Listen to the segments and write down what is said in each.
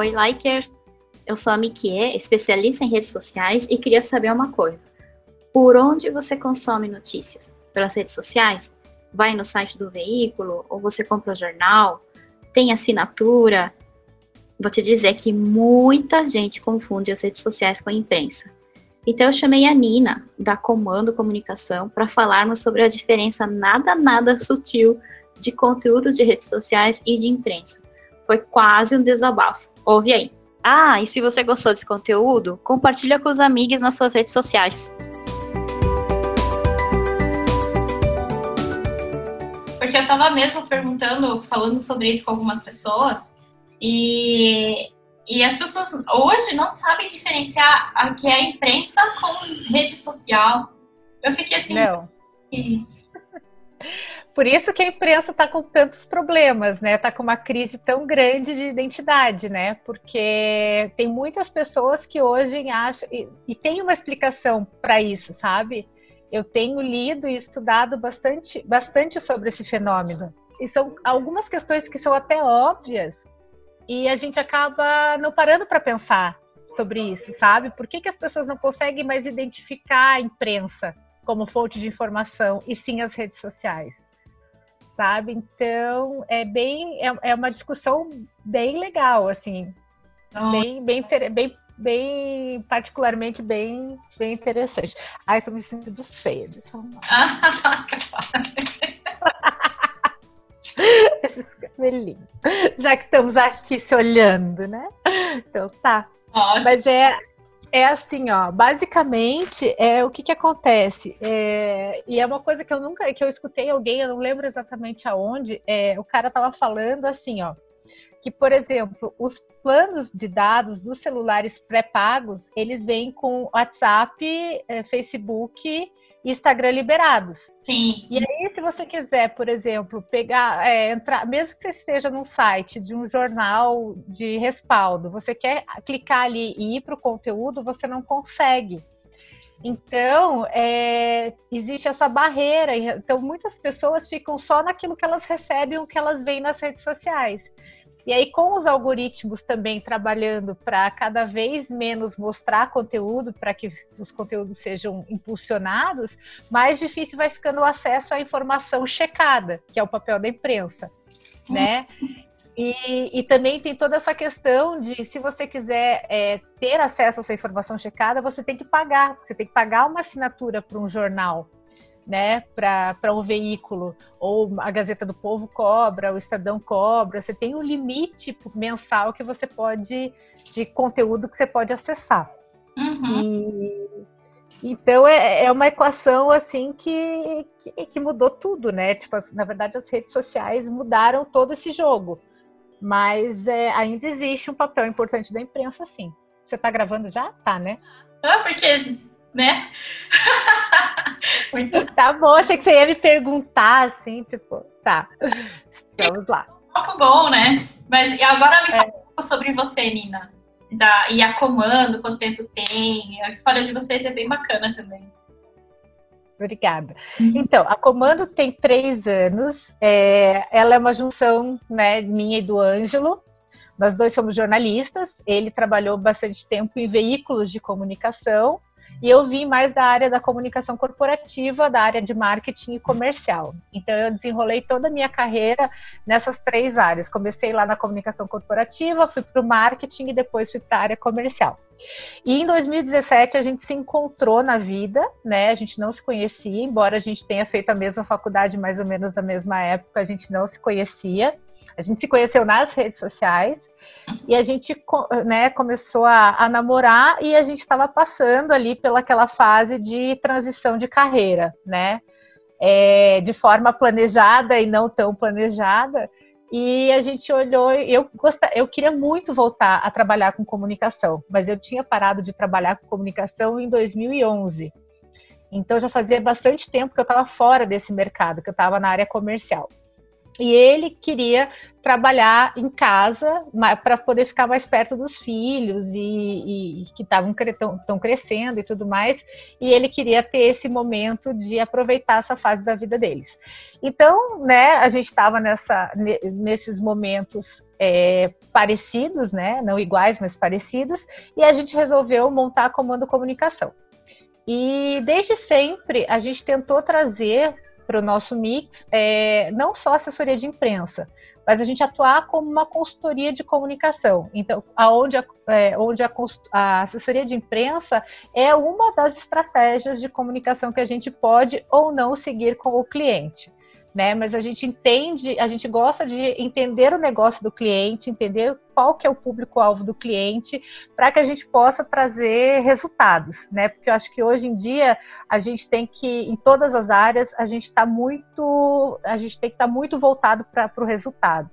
Oi, Liker. Eu sou a Mikie, especialista em redes sociais e queria saber uma coisa. Por onde você consome notícias? Pelas redes sociais? Vai no site do veículo? Ou você compra o jornal? Tem assinatura? Vou te dizer que muita gente confunde as redes sociais com a imprensa. Então eu chamei a Nina, da Comando Comunicação, para falarmos sobre a diferença nada, nada sutil de conteúdo de redes sociais e de imprensa. Foi quase um desabafo. Ouve aí. Ah, e se você gostou desse conteúdo, compartilha com os amigos nas suas redes sociais. Porque eu estava mesmo perguntando, falando sobre isso com algumas pessoas, e, e as pessoas hoje não sabem diferenciar o que é a imprensa com rede social. Eu fiquei assim. Não. E... Por isso que a imprensa está com tantos problemas, né? Está com uma crise tão grande de identidade, né? Porque tem muitas pessoas que hoje acham e, e tem uma explicação para isso, sabe? Eu tenho lido e estudado bastante, bastante sobre esse fenômeno. E são algumas questões que são até óbvias e a gente acaba não parando para pensar sobre isso, sabe? Por que, que as pessoas não conseguem mais identificar a imprensa como fonte de informação e sim as redes sociais? Sabe? Então é bem é, é uma discussão bem legal, assim, oh. bem, bem, bem, bem particularmente bem, bem interessante. Ai, tô me sentindo feia, deixa eu Esses cabelinhos. Já que estamos aqui se olhando, né? Então tá. Ótimo. Mas é, é assim, ó, basicamente é o que que acontece, é, e é uma coisa que eu nunca, que eu escutei alguém, eu não lembro exatamente aonde, é, o cara tava falando assim, ó, que, por exemplo, os planos de dados dos celulares pré-pagos, eles vêm com WhatsApp, é, Facebook Instagram liberados. Sim. E aí, se você quiser, por exemplo, pegar, é, entrar, mesmo que você esteja num site de um jornal de respaldo, você quer clicar ali e ir para o conteúdo, você não consegue. Então, é, existe essa barreira. Então, muitas pessoas ficam só naquilo que elas recebem, o que elas veem nas redes sociais. E aí, com os algoritmos também trabalhando para cada vez menos mostrar conteúdo, para que os conteúdos sejam impulsionados, mais difícil vai ficando o acesso à informação checada, que é o papel da imprensa, né? E, e, também tem toda essa questão de se você quiser é, ter acesso a essa informação checada, você tem que pagar. Você tem que pagar uma assinatura para um jornal né, para um veículo, ou a Gazeta do Povo cobra, o Estadão cobra, você tem um limite mensal que você pode, de conteúdo que você pode acessar. Uhum. E, então é, é uma equação assim que, que, que, mudou tudo, né? Tipo, na verdade, as redes sociais mudaram todo esse jogo. Mas é, ainda existe um papel importante da imprensa, sim. Você está gravando já? Tá, né? Ah, porque né? Muito Tá bom, achei que você ia me perguntar assim, tipo, tá. Vamos lá. Papo bom, né? Mas agora me é. fala um pouco sobre você, Nina. Da, e a comando, quanto tempo tem. A história de vocês é bem bacana também. Obrigada. Uhum. Então, a Comando tem três anos. É, ela é uma junção né, minha e do Ângelo. Nós dois somos jornalistas. Ele trabalhou bastante tempo em veículos de comunicação e eu vim mais da área da comunicação corporativa, da área de marketing e comercial. Então eu desenrolei toda a minha carreira nessas três áreas. Comecei lá na comunicação corporativa, fui para o marketing e depois fui para a área comercial. E em 2017 a gente se encontrou na vida, né? A gente não se conhecia, embora a gente tenha feito a mesma faculdade mais ou menos na mesma época, a gente não se conhecia. A gente se conheceu nas redes sociais e a gente né, começou a, a namorar e a gente estava passando ali pelaquela fase de transição de carreira, né? É, de forma planejada e não tão planejada. E a gente olhou, eu gosta, eu queria muito voltar a trabalhar com comunicação, mas eu tinha parado de trabalhar com comunicação em 2011. Então já fazia bastante tempo que eu estava fora desse mercado, que eu estava na área comercial. E ele queria trabalhar em casa para poder ficar mais perto dos filhos e, e que estavam tão crescendo e tudo mais. E ele queria ter esse momento de aproveitar essa fase da vida deles. Então, né, a gente estava nessa nesses momentos é, parecidos, né? Não iguais, mas parecidos, e a gente resolveu montar a Comando Comunicação. E desde sempre a gente tentou trazer para o nosso mix é, não só assessoria de imprensa, mas a gente atuar como uma consultoria de comunicação. Então, aonde a, é, onde a, a, assessoria de imprensa é uma das estratégias de comunicação que a gente pode ou não seguir com o cliente né? Mas a gente entende, a gente gosta de entender o negócio do cliente, entender qual que é o público-alvo do cliente, para que a gente possa trazer resultados, né? Porque eu acho que hoje em dia a gente tem que, em todas as áreas, a gente está muito, a gente tem que estar tá muito voltado para o resultado,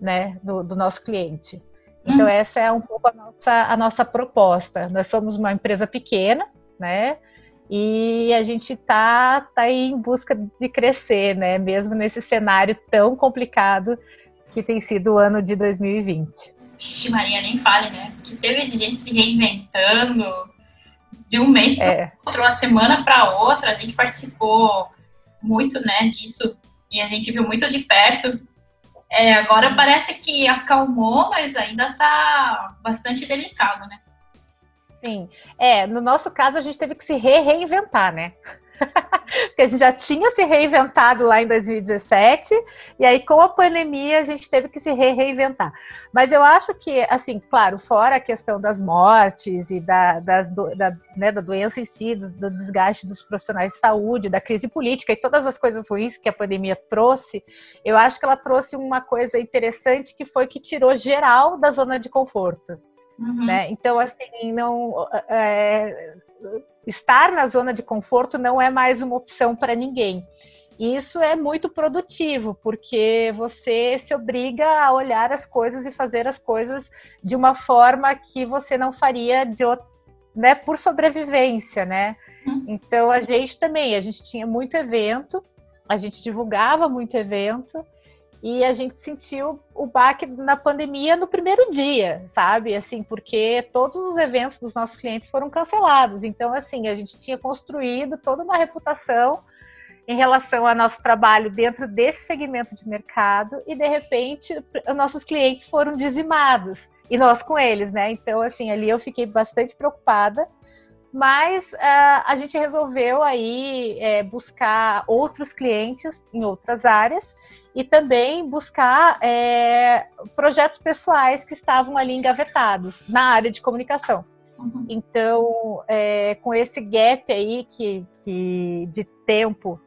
né? Do, do nosso cliente. Então, hum. essa é um pouco a nossa, a nossa proposta. Nós somos uma empresa pequena, né? E a gente está tá em busca de crescer, né? Mesmo nesse cenário tão complicado que tem sido o ano de 2020. Ixi, Maria, nem fale, né? Que teve de gente se reinventando de um mês para é. outro, uma semana para outra. A gente participou muito, né, disso e a gente viu muito de perto. É, agora parece que acalmou, mas ainda está bastante delicado, né? Sim. É, no nosso caso, a gente teve que se re reinventar, né? Porque a gente já tinha se reinventado lá em 2017, e aí com a pandemia a gente teve que se re reinventar. Mas eu acho que, assim, claro, fora a questão das mortes e da, das, da, né, da doença em si, do, do, desgaste dos profissionais de saúde, da crise política e todas as coisas ruins que a pandemia trouxe, eu acho que ela trouxe uma coisa interessante que foi que tirou geral da zona de conforto. Uhum. Né? Então, assim, não é, estar na zona de conforto não é mais uma opção para ninguém. E isso é muito produtivo, porque você se obriga a olhar as coisas e fazer as coisas de uma forma que você não faria de né, por sobrevivência, né? Uhum. Então a gente também, a gente tinha muito evento, a gente divulgava muito evento, e a gente sentiu o baque na pandemia no primeiro dia, sabe? Assim, porque todos os eventos dos nossos clientes foram cancelados. Então, assim, a gente tinha construído toda uma reputação em relação ao nosso trabalho dentro desse segmento de mercado e de repente nossos clientes foram dizimados e nós com eles, né? Então, assim, ali eu fiquei bastante preocupada mas uh, a gente resolveu aí é, buscar outros clientes em outras áreas e também buscar é, projetos pessoais que estavam ali engavetados na área de comunicação. Uhum. Então, é, com esse gap aí que, que de tempo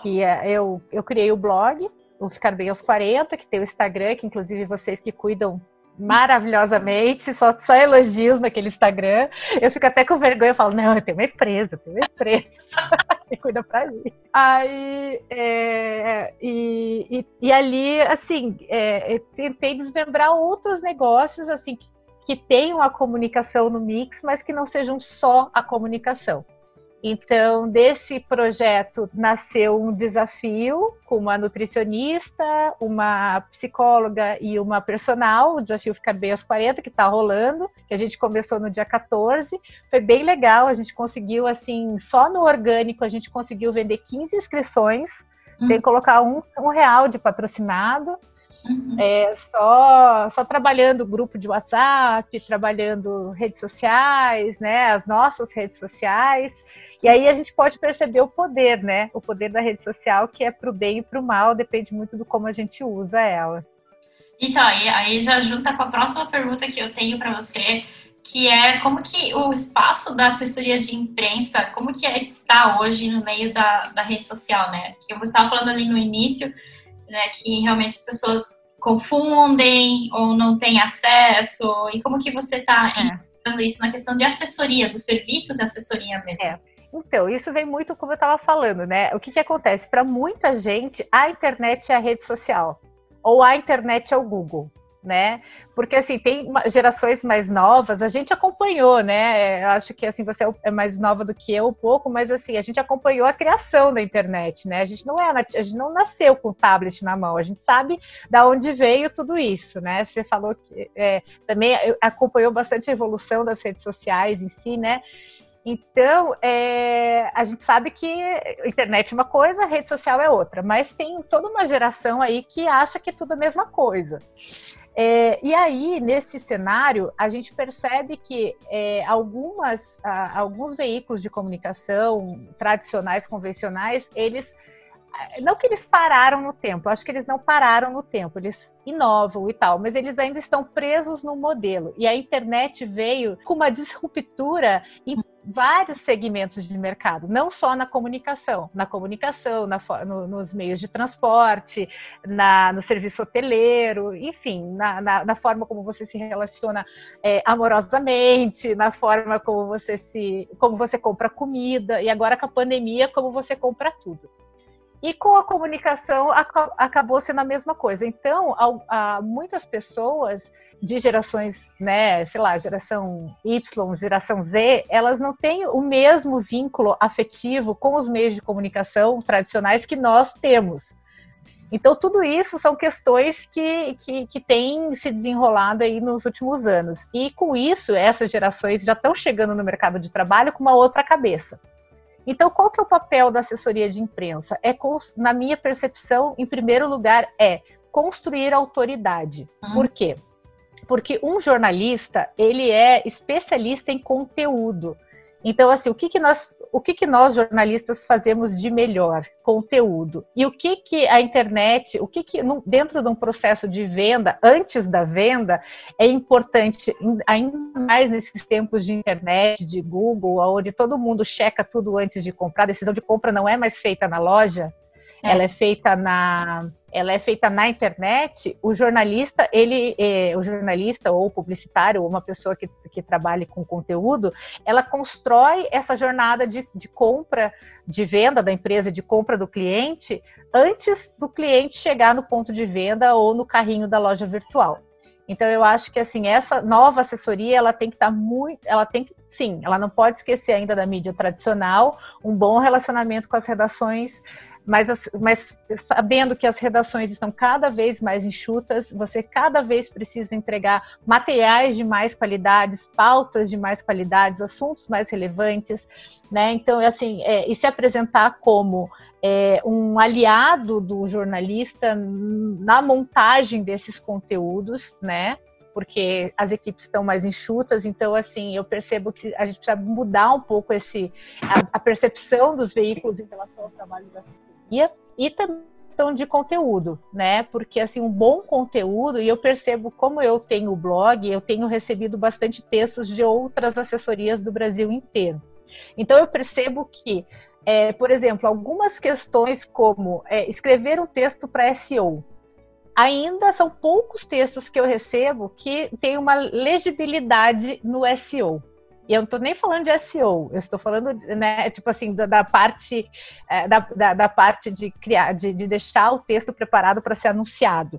que é, eu, eu criei o blog, o Ficar Bem aos 40, que tem o Instagram, que inclusive vocês que cuidam maravilhosamente, só, só elogios naquele Instagram. Eu fico até com vergonha, eu falo, não, eu tenho uma empresa, eu tenho uma empresa. que cuida pra mim. Aí, é, e, e, e, ali, assim, é, tentei desmembrar outros negócios, assim, que, que tenham a comunicação no mix, mas que não sejam só a comunicação. Então, desse projeto nasceu um desafio com uma nutricionista, uma psicóloga e uma personal, o desafio Ficar Bem aos 40, que está rolando, que a gente começou no dia 14. Foi bem legal, a gente conseguiu, assim, só no orgânico, a gente conseguiu vender 15 inscrições, hum. sem colocar um, um real de patrocinado. Uhum. É, só, só trabalhando grupo de WhatsApp, trabalhando redes sociais, né, as nossas redes sociais, e aí a gente pode perceber o poder, né? O poder da rede social, que é para o bem e para o mal, depende muito do como a gente usa ela. Então, aí, aí já junta com a próxima pergunta que eu tenho para você, que é como que o espaço da assessoria de imprensa, como que é está hoje no meio da, da rede social, né? Que você estava falando ali no início, né, que realmente as pessoas confundem ou não têm acesso, e como que você está é. isso na questão de assessoria, do serviço de assessoria mesmo? É. Então, isso vem muito como eu estava falando, né? O que, que acontece? Para muita gente, a internet é a rede social, ou a internet é o Google, né? Porque assim, tem gerações mais novas, a gente acompanhou, né? Eu acho que assim, você é mais nova do que eu um pouco, mas assim, a gente acompanhou a criação da internet, né? A gente não é, a gente não nasceu com o tablet na mão, a gente sabe da onde veio tudo isso, né? Você falou que é, também acompanhou bastante a evolução das redes sociais em si, né? Então, é, a gente sabe que internet é uma coisa, rede social é outra, mas tem toda uma geração aí que acha que tudo é a mesma coisa. É, e aí, nesse cenário, a gente percebe que é, algumas, a, alguns veículos de comunicação tradicionais, convencionais, eles não que eles pararam no tempo, acho que eles não pararam no tempo, eles inovam e tal, mas eles ainda estão presos no modelo. E a internet veio com uma disruptura em vários segmentos de mercado, não só na comunicação, na comunicação, na, no, nos meios de transporte, na, no serviço hoteleiro, enfim, na, na, na forma como você se relaciona é, amorosamente, na forma como você se, como você compra comida e agora com a pandemia como você compra tudo. E com a comunicação acabou sendo a mesma coisa. Então, muitas pessoas de gerações, né, sei lá, geração Y, geração Z, elas não têm o mesmo vínculo afetivo com os meios de comunicação tradicionais que nós temos. Então, tudo isso são questões que, que, que têm se desenrolado aí nos últimos anos. E com isso, essas gerações já estão chegando no mercado de trabalho com uma outra cabeça. Então, qual que é o papel da assessoria de imprensa? É, na minha percepção, em primeiro lugar, é construir autoridade. Uhum. Por quê? Porque um jornalista, ele é especialista em conteúdo. Então, assim, o que, que nós o que, que nós jornalistas fazemos de melhor? Conteúdo. E o que, que a internet, o que, que dentro de um processo de venda, antes da venda, é importante, ainda mais nesses tempos de internet, de Google, onde todo mundo checa tudo antes de comprar, a decisão de compra não é mais feita na loja, é. ela é feita na ela é feita na internet, o jornalista, ele, é, o jornalista ou publicitário, ou uma pessoa que, que trabalhe com conteúdo, ela constrói essa jornada de, de compra, de venda da empresa, de compra do cliente, antes do cliente chegar no ponto de venda ou no carrinho da loja virtual. Então eu acho que assim essa nova assessoria ela tem que estar tá muito, ela tem que sim, ela não pode esquecer ainda da mídia tradicional, um bom relacionamento com as redações mas, mas sabendo que as redações estão cada vez mais enxutas, você cada vez precisa entregar materiais de mais qualidades, pautas de mais qualidades, assuntos mais relevantes, né? Então, assim, é, e se apresentar como é, um aliado do jornalista na montagem desses conteúdos, né? Porque as equipes estão mais enxutas, então assim eu percebo que a gente precisa mudar um pouco esse a, a percepção dos veículos em relação ao trabalho da e também questão de conteúdo, né? Porque assim, um bom conteúdo, e eu percebo como eu tenho blog, eu tenho recebido bastante textos de outras assessorias do Brasil inteiro. Então eu percebo que, é, por exemplo, algumas questões como é, escrever um texto para SEO, ainda são poucos textos que eu recebo que têm uma legibilidade no SEO. E eu não estou nem falando de SEO, eu estou falando, né, tipo assim, da, da parte é, da, da, da, parte de criar, de, de deixar o texto preparado para ser anunciado.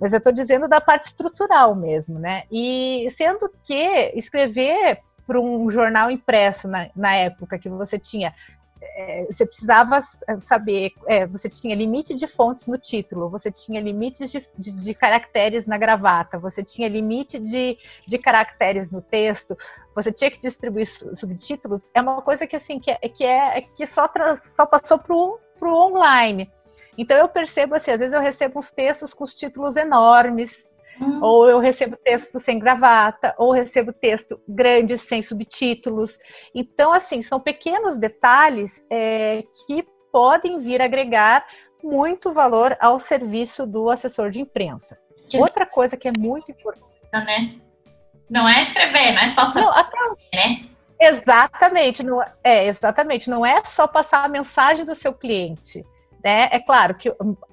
Mas eu estou dizendo da parte estrutural mesmo, né? E sendo que escrever para um jornal impresso na, na época que você tinha é, você precisava saber, é, você tinha limite de fontes no título, você tinha limites de, de, de caracteres na gravata, você tinha limite de, de caracteres no texto, você tinha que distribuir subtítulos, é uma coisa que assim que é que, é, que só, só passou para o online. Então eu percebo assim, às vezes eu recebo uns textos com os títulos enormes, Hum. Ou eu recebo texto sem gravata, ou recebo texto grande, sem subtítulos. Então, assim, são pequenos detalhes é, que podem vir agregar muito valor ao serviço do assessor de imprensa. Outra coisa que é muito importante. Né? Não é escrever, não é só saber, não, até... né? Exatamente, não, é, exatamente. Não é só passar a mensagem do seu cliente. Né? É claro que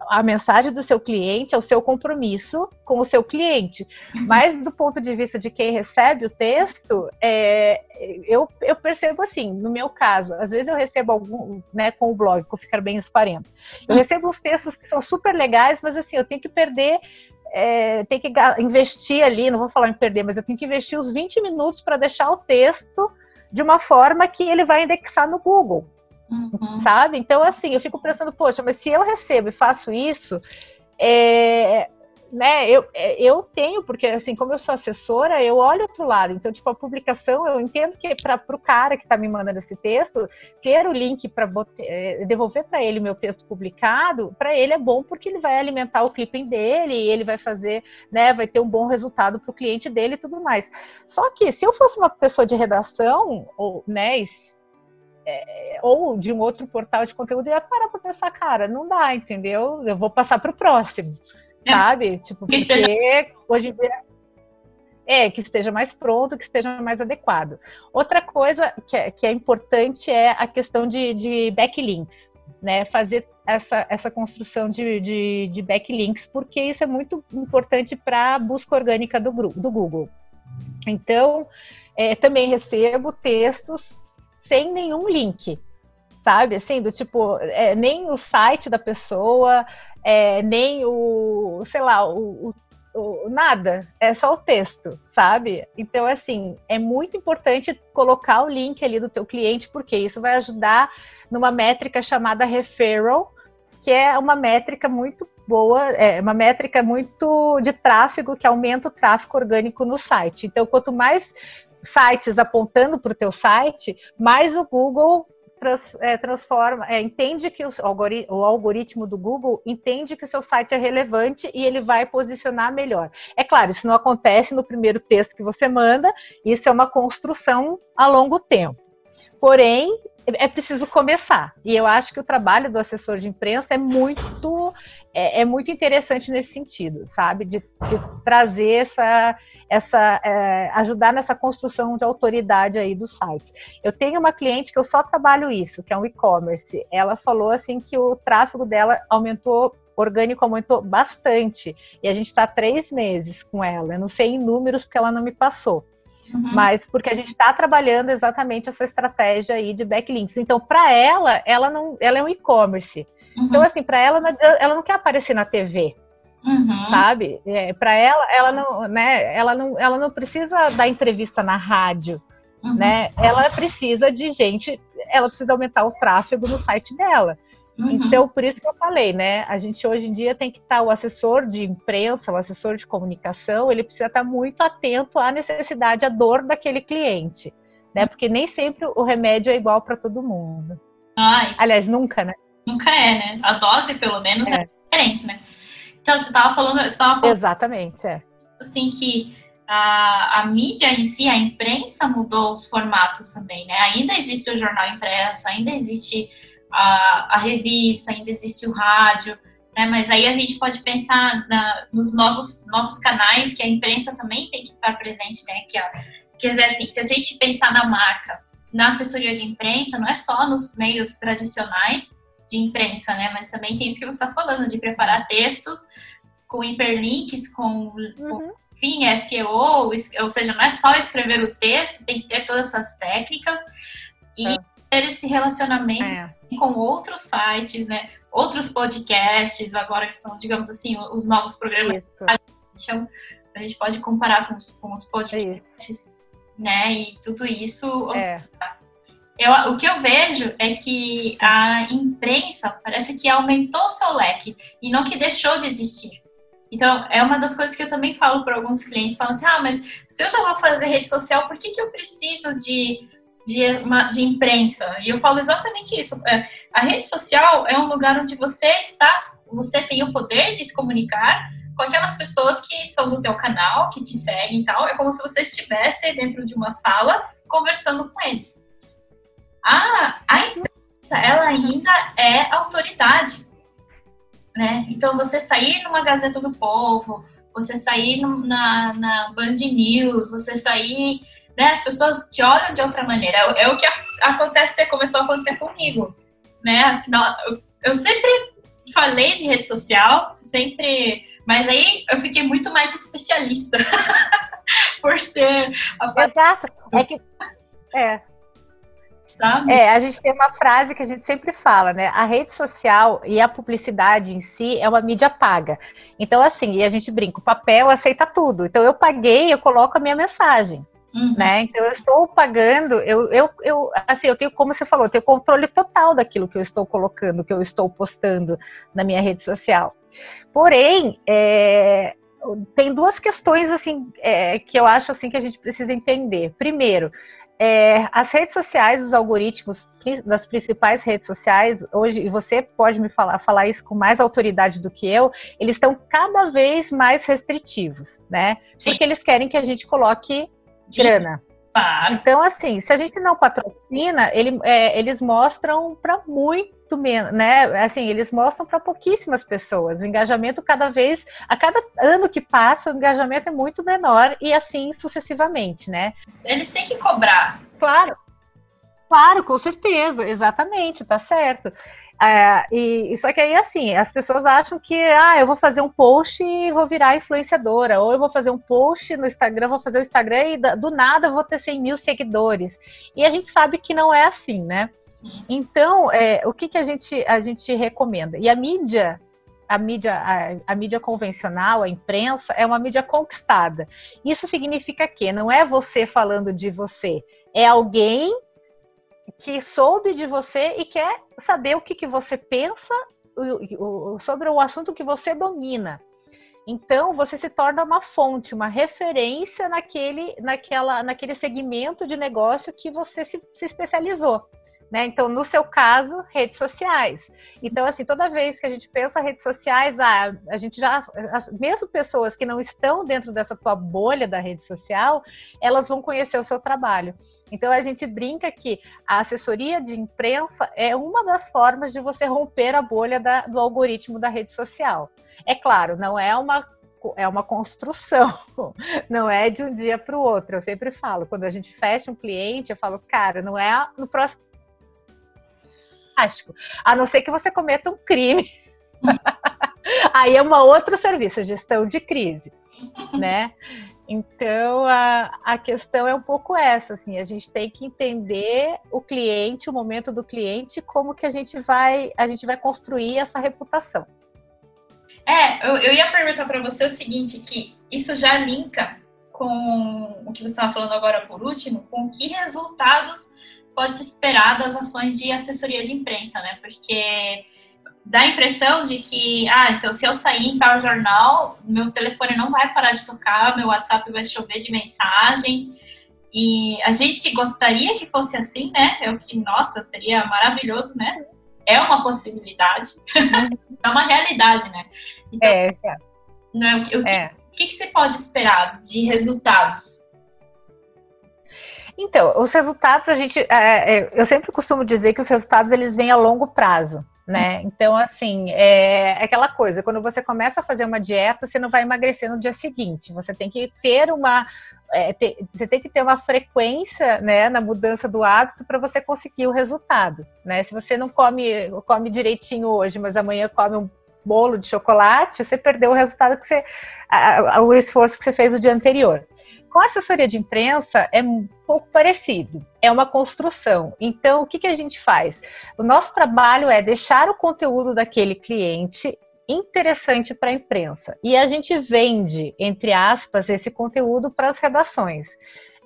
a mensagem do seu cliente é o seu compromisso com o seu cliente, mas do ponto de vista de quem recebe o texto, é, eu, eu percebo assim, no meu caso, às vezes eu recebo algum, né, com o blog, com Ficar Bem os 40, eu hum. recebo uns textos que são super legais, mas assim, eu tenho que perder é, tem que investir ali, não vou falar em perder, mas eu tenho que investir os 20 minutos para deixar o texto de uma forma que ele vai indexar no Google. Uhum. Sabe? Então, assim, eu fico pensando, poxa, mas se eu recebo e faço isso, é, né, eu, é, eu tenho, porque assim, como eu sou assessora, eu olho outro lado. Então, tipo, a publicação, eu entendo que para o cara que está me mandando esse texto, ter o link para é, devolver para ele meu texto publicado, para ele é bom porque ele vai alimentar o clipping dele, ele vai fazer, né, vai ter um bom resultado para o cliente dele e tudo mais. Só que se eu fosse uma pessoa de redação, ou, né, é, ou de um outro portal de conteúdo, eu ia parar para pensar, cara, não dá, entendeu? Eu vou passar para o próximo. É. sabe? Tipo, que porque esteja... hoje em dia é, que esteja mais pronto, que esteja mais adequado. Outra coisa que é, que é importante é a questão de, de backlinks, né? Fazer essa, essa construção de, de, de backlinks, porque isso é muito importante para a busca orgânica do, do Google. Então, é, também recebo textos sem nenhum link, sabe? Assim, do tipo, é, nem o site da pessoa, é, nem o, sei lá, o, o, o, nada, é só o texto, sabe? Então, assim, é muito importante colocar o link ali do teu cliente, porque isso vai ajudar numa métrica chamada referral, que é uma métrica muito boa, é uma métrica muito de tráfego que aumenta o tráfego orgânico no site. Então, quanto mais sites apontando para o teu site, mais o Google trans, é, transforma, é, entende que o, o algoritmo do Google entende que o seu site é relevante e ele vai posicionar melhor. É claro, isso não acontece no primeiro texto que você manda, isso é uma construção a longo tempo. Porém, é preciso começar. E eu acho que o trabalho do assessor de imprensa é muito é, é muito interessante nesse sentido, sabe? De, de trazer essa, essa é, ajudar nessa construção de autoridade aí dos sites. Eu tenho uma cliente que eu só trabalho isso, que é um e-commerce. Ela falou assim que o tráfego dela aumentou orgânico aumentou bastante. E a gente está três meses com ela. Eu não sei em números porque ela não me passou. Uhum. Mas porque a gente está trabalhando exatamente essa estratégia aí de backlinks. Então, para ela, ela não, ela é um e-commerce. Uhum. Então, assim, para ela, ela não quer aparecer na TV. Uhum. Sabe? É, para ela, ela não, né? Ela não, ela não precisa dar entrevista na rádio, uhum. né? Ela precisa de gente, ela precisa aumentar o tráfego no site dela. Uhum. Então, por isso que eu falei, né? A gente hoje em dia tem que estar, o assessor de imprensa, o assessor de comunicação, ele precisa estar muito atento à necessidade, à dor daquele cliente, né? Porque nem sempre o remédio é igual para todo mundo. Ai. Aliás, nunca, né? Nunca é, né? A dose, pelo menos, é, é diferente, né? Então, você estava falando, você falando. Exatamente, é. Assim, que a, a mídia em si, a imprensa mudou os formatos também, né? Ainda existe o jornal impresso, ainda existe a, a revista, ainda existe o rádio, né? Mas aí a gente pode pensar na, nos novos, novos canais que a imprensa também tem que estar presente, né? Que, a, quer dizer, assim, se a gente pensar na marca, na assessoria de imprensa, não é só nos meios tradicionais de imprensa, né? Mas também tem isso que você está falando, de preparar textos com hiperlinks, com, uhum. com enfim, SEO, ou seja, não é só escrever o texto, tem que ter todas essas técnicas e é. Ter esse relacionamento é com outros sites, né? Outros podcasts, agora que são, digamos assim, os novos programas. A gente pode comparar com os, com os podcasts, isso. né? E tudo isso. É. Eu, o que eu vejo é que a imprensa parece que aumentou seu leque e não que deixou de existir. Então, é uma das coisas que eu também falo para alguns clientes, falam assim, ah, mas se eu já vou fazer rede social, por que, que eu preciso de de, de imprensa. E eu falo exatamente isso. É, a rede social é um lugar onde você está, você tem o poder de se comunicar com aquelas pessoas que são do teu canal, que te seguem e tal. É como se você estivesse dentro de uma sala conversando com eles. A, a imprensa, ela ainda é autoridade. Né? Então, você sair numa Gazeta do Povo, você sair no, na, na Band News, você sair né? As pessoas te olham de outra maneira. É, é o que acontece, começou a acontecer comigo, né? Assim, não, eu, eu sempre falei de rede social, sempre, mas aí eu fiquei muito mais especialista por ser a Exato. É que é. Sabe? É, a gente tem uma frase que a gente sempre fala, né? A rede social e a publicidade em si é uma mídia paga. Então, assim, e a gente brinca, o papel aceita tudo. Então, eu paguei, eu coloco a minha mensagem. Uhum. Né? Então eu estou pagando, eu, eu, eu, assim, eu tenho, como você falou, eu tenho controle total daquilo que eu estou colocando, que eu estou postando na minha rede social. Porém, é, tem duas questões assim é, que eu acho assim que a gente precisa entender. Primeiro, é, as redes sociais, os algoritmos das principais redes sociais, hoje, e você pode me falar, falar isso com mais autoridade do que eu, eles estão cada vez mais restritivos, né? Sim. Porque eles querem que a gente coloque Grana. Então, assim, se a gente não patrocina, ele, é, eles mostram para muito menos, né? Assim, eles mostram para pouquíssimas pessoas. O engajamento cada vez, a cada ano que passa, o engajamento é muito menor e assim sucessivamente, né? Eles têm que cobrar. Claro. Claro, com certeza, exatamente, tá certo. É, e, só que aí, assim, as pessoas acham que, ah, eu vou fazer um post e vou virar influenciadora, ou eu vou fazer um post no Instagram, vou fazer o Instagram e do nada vou ter 100 mil seguidores. E a gente sabe que não é assim, né? Então, é, o que, que a, gente, a gente recomenda? E a mídia, a mídia, a, a, mídia convencional, a imprensa, é uma mídia conquistada. Isso significa que não é você falando de você, é alguém que soube de você e quer saber o que, que você pensa sobre o assunto que você domina. Então, você se torna uma fonte, uma referência naquele, naquela, naquele segmento de negócio que você se, se especializou. Né? Então, no seu caso, redes sociais. Então, assim, toda vez que a gente pensa redes sociais, ah, a gente já, as, mesmo pessoas que não estão dentro dessa tua bolha da rede social, elas vão conhecer o seu trabalho. Então, a gente brinca que a assessoria de imprensa é uma das formas de você romper a bolha da, do algoritmo da rede social. É claro, não é uma é uma construção, não é de um dia para o outro. Eu sempre falo, quando a gente fecha um cliente, eu falo, cara, não é no próximo fantástico. A não ser que você cometa um crime. Aí é uma outra serviço, gestão de crise, né? Então a, a questão é um pouco essa, assim, a gente tem que entender o cliente, o momento do cliente, como que a gente vai a gente vai construir essa reputação. É, eu, eu ia perguntar para você o seguinte, que isso já linka com o que você estava falando agora por último, com que resultados pode se esperar das ações de assessoria de imprensa, né? Porque dá a impressão de que, ah, então se eu sair em tal jornal, meu telefone não vai parar de tocar, meu WhatsApp vai chover de mensagens. E a gente gostaria que fosse assim, né? É o que, nossa, seria maravilhoso, né? É uma possibilidade, é uma realidade, né? Então, é, é. Não, o, que, é. o que, que você pode esperar de resultados então, os resultados a gente, é, é, eu sempre costumo dizer que os resultados eles vêm a longo prazo, né? Então, assim, é, é aquela coisa, quando você começa a fazer uma dieta, você não vai emagrecer no dia seguinte. Você tem que ter uma, é, você tem que ter uma frequência, né, na mudança do hábito para você conseguir o resultado, né? Se você não come, come direitinho hoje, mas amanhã come um bolo de chocolate, você perdeu o resultado que você, a, a, o esforço que você fez o dia anterior. Com a assessoria de imprensa é um pouco parecido, é uma construção. Então, o que, que a gente faz? O nosso trabalho é deixar o conteúdo daquele cliente interessante para a imprensa. E a gente vende, entre aspas, esse conteúdo para as redações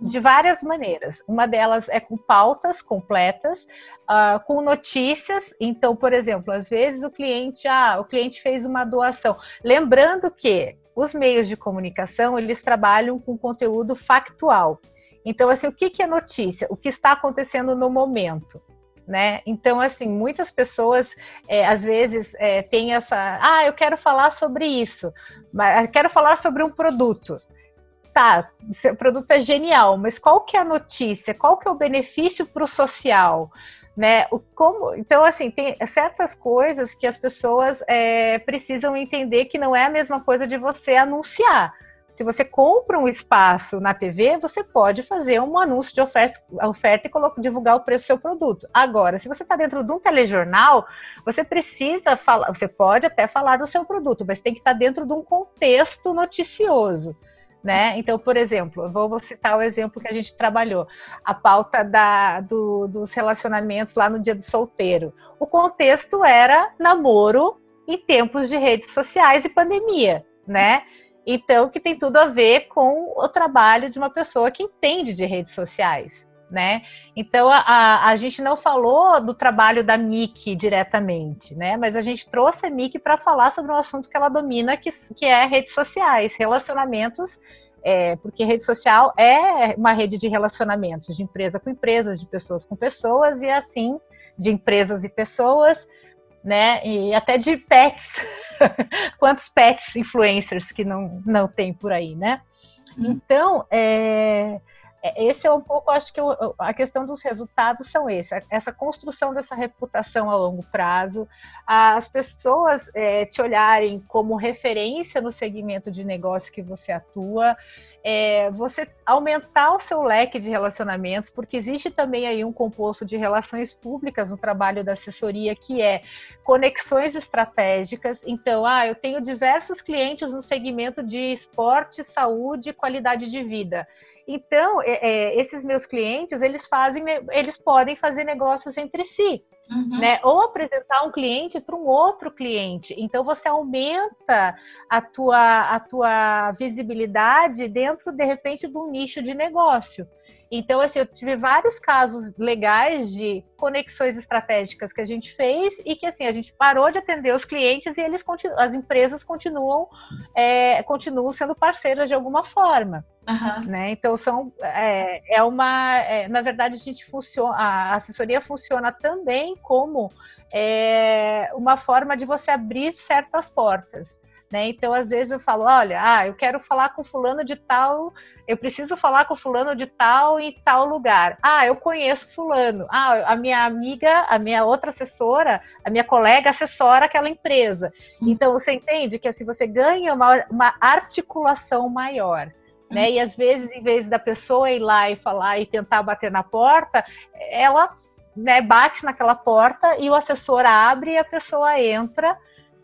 de várias maneiras. Uma delas é com pautas completas, uh, com notícias. Então, por exemplo, às vezes o cliente, ah, o cliente fez uma doação. Lembrando que os meios de comunicação eles trabalham com conteúdo factual. Então, assim, o que, é notícia? O que está acontecendo no momento. Né? Então, assim, muitas pessoas é, às vezes é, têm essa, ah, eu quero falar sobre isso, mas quero falar sobre um produto tá, seu produto é genial, mas qual que é a notícia? Qual que é o benefício para o social? Né? O, como, então, assim, tem certas coisas que as pessoas é, precisam entender que não é a mesma coisa de você anunciar. Se você compra um espaço na TV, você pode fazer um anúncio de oferta, oferta e divulgar o preço do seu produto. Agora, se você está dentro de um telejornal, você precisa falar, você pode até falar do seu produto, mas tem que estar tá dentro de um contexto noticioso né? Então, por exemplo, vou citar o exemplo que a gente trabalhou, a pauta da, do, dos relacionamentos lá no dia do solteiro. O contexto era namoro em tempos de redes sociais e pandemia, né? Então, que tem tudo a ver com o trabalho de uma pessoa que entende de redes sociais. Né? Então a, a, gente não falou do trabalho da Miki diretamente, né? Mas a gente trouxe a Miki para falar sobre um assunto que ela domina, que, que é redes sociais, relacionamentos, é, porque rede social é uma rede de relacionamentos de empresa com empresas, de pessoas com pessoas, e assim, de empresas e pessoas, né? E até de pets. Quantos pets influencers que não, não tem por aí, né? Hum. Então, é, é, esse é um pouco, acho que a questão dos resultados são esse, essa construção dessa reputação a longo prazo, as pessoas é, te olharem como referência no segmento de negócio que você atua, é, você aumentar o seu leque de relacionamentos, porque existe também aí um composto de relações públicas no trabalho da assessoria, que é conexões estratégicas. Então, ah, eu tenho diversos clientes no segmento de esporte, saúde e qualidade de vida. Então, é, é, esses meus clientes, eles fazem, eles podem fazer negócios entre si, uhum. né? Ou apresentar um cliente para um outro cliente. Então, você aumenta a tua, a tua visibilidade dentro, de repente, de um nicho de negócio. Então, assim, eu tive vários casos legais de conexões estratégicas que a gente fez e que, assim, a gente parou de atender os clientes e eles as empresas continuam, é, continuam sendo parceiras de alguma forma. Uhum. Né? Então, são, é, é uma. É, na verdade, a gente funciona, a assessoria funciona também como é, uma forma de você abrir certas portas. Né? Então, às vezes eu falo, olha, ah, eu quero falar com fulano de tal, eu preciso falar com fulano de tal em tal lugar. Ah, eu conheço fulano. Ah, a minha amiga, a minha outra assessora, a minha colega assessora aquela empresa. Hum. Então, você entende que assim, você ganha uma, uma articulação maior. Né? E às vezes, em vez da pessoa ir lá e falar e tentar bater na porta, ela né, bate naquela porta e o assessor abre e a pessoa entra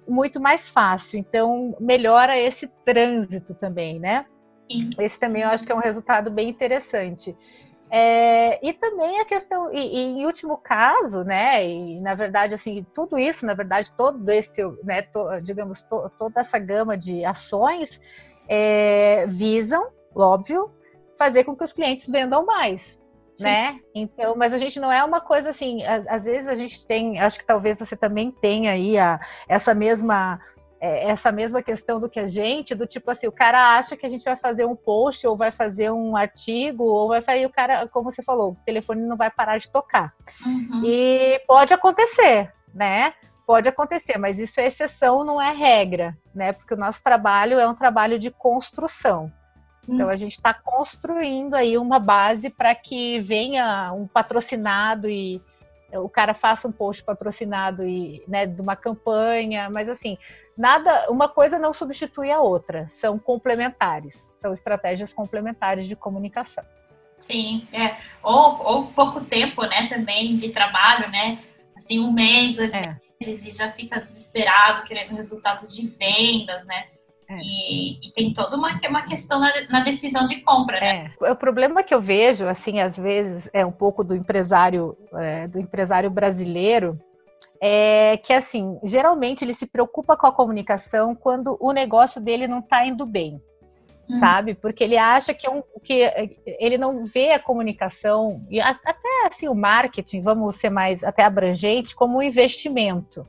muito mais fácil. Então, melhora esse trânsito também, né? Sim. Esse também eu acho que é um resultado bem interessante. É, e também a questão, e, e, em último caso, né, e na verdade, assim, tudo isso, na verdade, todo esse, né, to, digamos, to, toda essa gama de ações é, visam, óbvio, fazer com que os clientes vendam mais. Sim. né? Então, mas a gente não é uma coisa assim, às, às, vezes a gente tem, acho que talvez você também tenha aí a, essa mesma é, essa mesma questão do que a gente, do tipo assim, o cara acha que a gente vai fazer um post ou vai fazer um artigo ou vai fazer o cara, como você falou, o telefone não vai parar de tocar. Uhum. E pode acontecer, né? Pode acontecer, mas isso é exceção, não é regra, né? Porque o nosso trabalho é um trabalho de construção. Então a gente está construindo aí uma base para que venha um patrocinado e o cara faça um post patrocinado e né, de uma campanha, mas assim nada, uma coisa não substitui a outra, são complementares, são estratégias complementares de comunicação. Sim, é. Ou, ou pouco tempo, né, também de trabalho, né? Assim, um mês, dois é. meses, e já fica desesperado, querendo resultados de vendas, né? É. E, e, tem toda uma, uma questão na, na decisão de compra, né? É. O problema que eu vejo, assim, às vezes, é um pouco do empresário, é, do empresário brasileiro, é que, assim, geralmente ele se preocupa com a comunicação quando o negócio dele não está indo bem, hum. sabe? Porque ele acha que, é um, que ele não vê a comunicação, e até, assim, o marketing, vamos ser mais até abrangente, como um investimento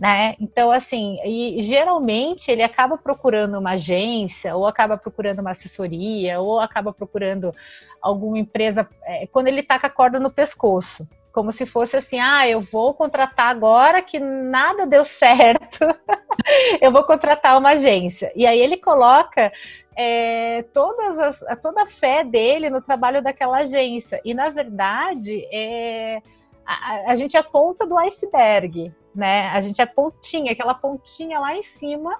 né? Então, assim, e geralmente ele acaba procurando uma agência, ou acaba procurando uma assessoria, ou acaba procurando alguma empresa é, quando ele tá com a corda no pescoço. Como se fosse assim, ah, eu vou contratar agora que nada deu certo, eu vou contratar uma agência. E aí ele coloca é, as, toda a fé dele no trabalho daquela agência. E na verdade, é, a, a gente é a ponta do iceberg, né? A gente é pontinha, aquela pontinha lá em cima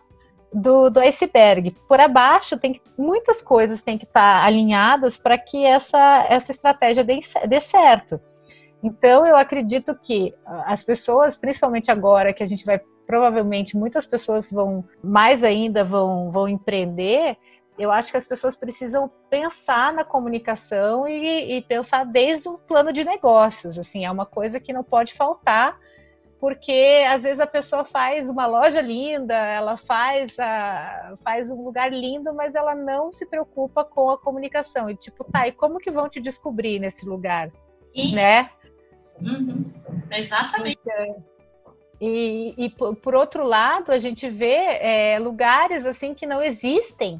do, do iceberg. Por abaixo tem que, muitas coisas têm que estar alinhadas para que essa, essa estratégia dê, dê certo. Então eu acredito que as pessoas, principalmente agora que a gente vai provavelmente muitas pessoas vão mais ainda vão, vão empreender, eu acho que as pessoas precisam pensar na comunicação e, e, pensar desde o plano de negócios. Assim, é uma coisa que não pode faltar porque às vezes a pessoa faz uma loja linda, ela faz, a, faz um lugar lindo, mas ela não se preocupa com a comunicação. E tipo, tá, e como que vão te descobrir nesse lugar? E... Né? Uhum. Exatamente. Então, e, e por, por, outro lado, a gente vê é, lugares assim que não existem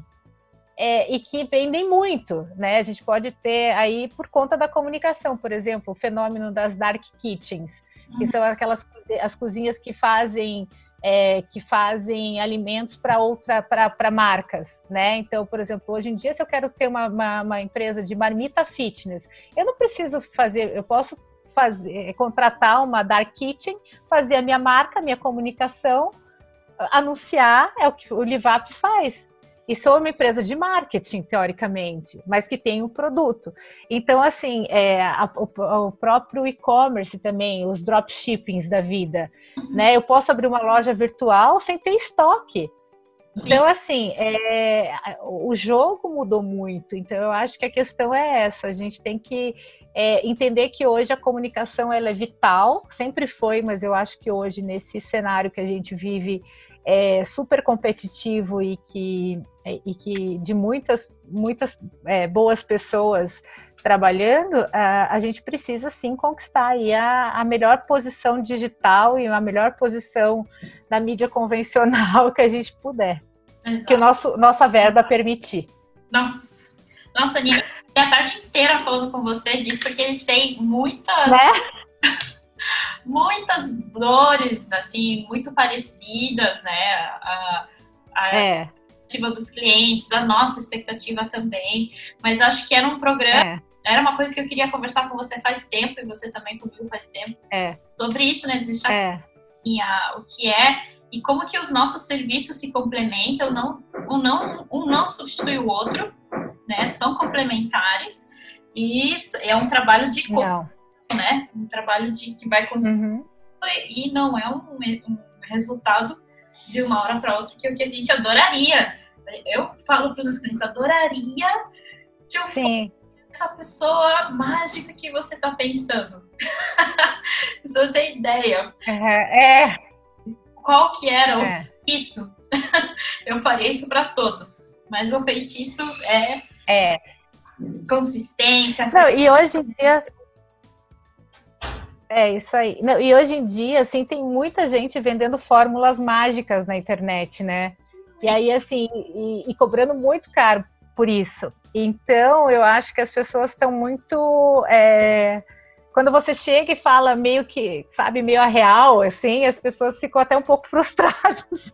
é, e que vendem muito, né? A gente pode ter aí por conta da comunicação, por exemplo, o fenômeno das dark kitchens, que são aquelas as cozinhas que fazem é, que fazem alimentos para outra para marcas, né? Então, por exemplo, hoje em dia, se eu quero ter uma, uma, uma, empresa de marmita fitness, eu não preciso fazer, eu posso fazer, contratar uma dark kitchen, fazer a minha marca, a minha comunicação, anunciar, é o que o Livap faz e sou uma empresa de marketing, teoricamente, mas que tem um produto. Então, assim, é, a, o, o, próprio e-commerce também, os dropshippings da vida, uhum. né? Eu posso abrir uma loja virtual sem ter estoque. Sim. Então, assim, é, o jogo mudou muito. Então, eu acho que a questão é essa. A gente tem que é, entender que hoje a comunicação ela é vital, sempre foi, mas eu acho que hoje, nesse cenário que a gente vive, é super competitivo e que, e que de muitas, muitas é, boas pessoas trabalhando, a, a, gente precisa sim conquistar aí a, a melhor posição digital e a melhor posição na mídia convencional que a gente puder. Exato. Que o nosso nossa verba permitir. Nossa, nossa, Nini, a tarde inteira falando com você disso, porque a gente tem muitas. Né? Muitas dores, assim, muito parecidas, né? A, a é. expectativa dos clientes, a nossa expectativa também. Mas acho que era um programa. É. Era uma coisa que eu queria conversar com você faz tempo, e você também comigo faz tempo. É. Sobre isso, né? Deixar é. o que é e como que os nossos serviços se complementam, não, um, não, um não substitui o outro, né? São complementares. E é um trabalho de não né? Um trabalho de que vai construir uhum. e não é um, um, resultado de uma hora para outra que é o que a gente adoraria. Eu falo para os meus clientes, adoraria que eu fosse essa pessoa mágica que você está pensando. você não tem ideia. É. é. Qual que era é. isso? eu faria isso para todos, mas o feitiço é, é. consistência. Não, e hoje em dia é isso aí. Não, e hoje em dia, assim, tem muita gente vendendo fórmulas mágicas na internet, né? Sim. E aí, assim, e, e, cobrando muito caro por isso. Então, eu acho que as pessoas estão muito. É... Quando você chega e fala meio que, sabe, meio a real, assim, as pessoas ficam até um pouco frustradas.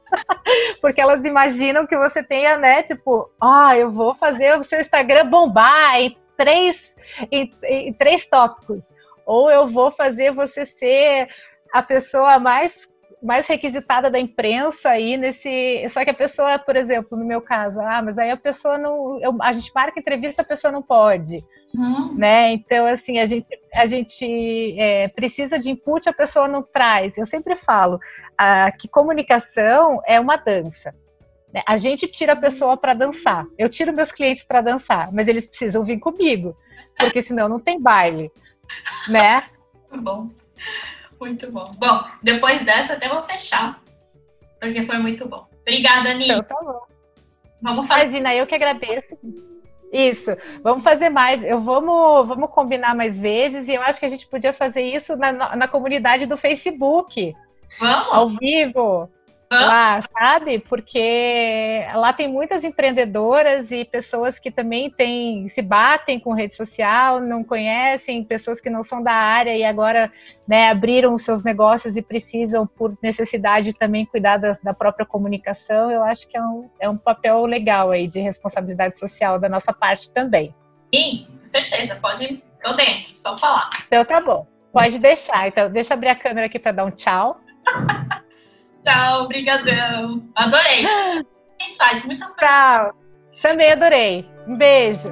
Porque elas imaginam que você tenha, né, tipo, ah, eu vou fazer o seu Instagram bombar em três, em, em três tópicos ou eu vou fazer você ser a pessoa mais mais requisitada da imprensa aí nesse. Só que a pessoa, por exemplo, no meu caso, ah, mas aí a pessoa não. Eu, a gente marca entrevista, a pessoa não pode. Uhum. Né? Então, assim, a gente, a gente é, precisa de input, a pessoa não traz. Eu sempre falo ah, que comunicação é uma dança. Né? A gente tira a pessoa para dançar. Eu tiro meus clientes para dançar, mas eles precisam vir comigo, porque senão não tem baile né? Muito bom. Muito bom. Bom, depois dessa até vou fechar, porque foi muito bom. Obrigada, Ani. Então, tá bom. Vamos fazer. Imagina, eu que agradeço. Isso, vamos fazer mais. Eu vamos, vamos combinar mais vezes e eu acho que a gente podia fazer isso na, na comunidade do Facebook. Vamos. Ao vivo lá, sabe? Porque lá tem muitas empreendedoras e pessoas que também têm, se batem com rede social, não conhecem, pessoas que não são da área e agora né, abriram seus negócios e precisam, por necessidade, também cuidar da, da própria comunicação. Eu acho que é um, é um papel legal aí de responsabilidade social da nossa parte também. Sim, com certeza, pode. Tô dentro, só falar. Então tá bom. Pode deixar. Então, deixa eu abrir a câmera aqui para dar um tchau. Tchau, obrigadão. Adorei. Insights, muitas coisas. Tchau. Também adorei. Um beijo.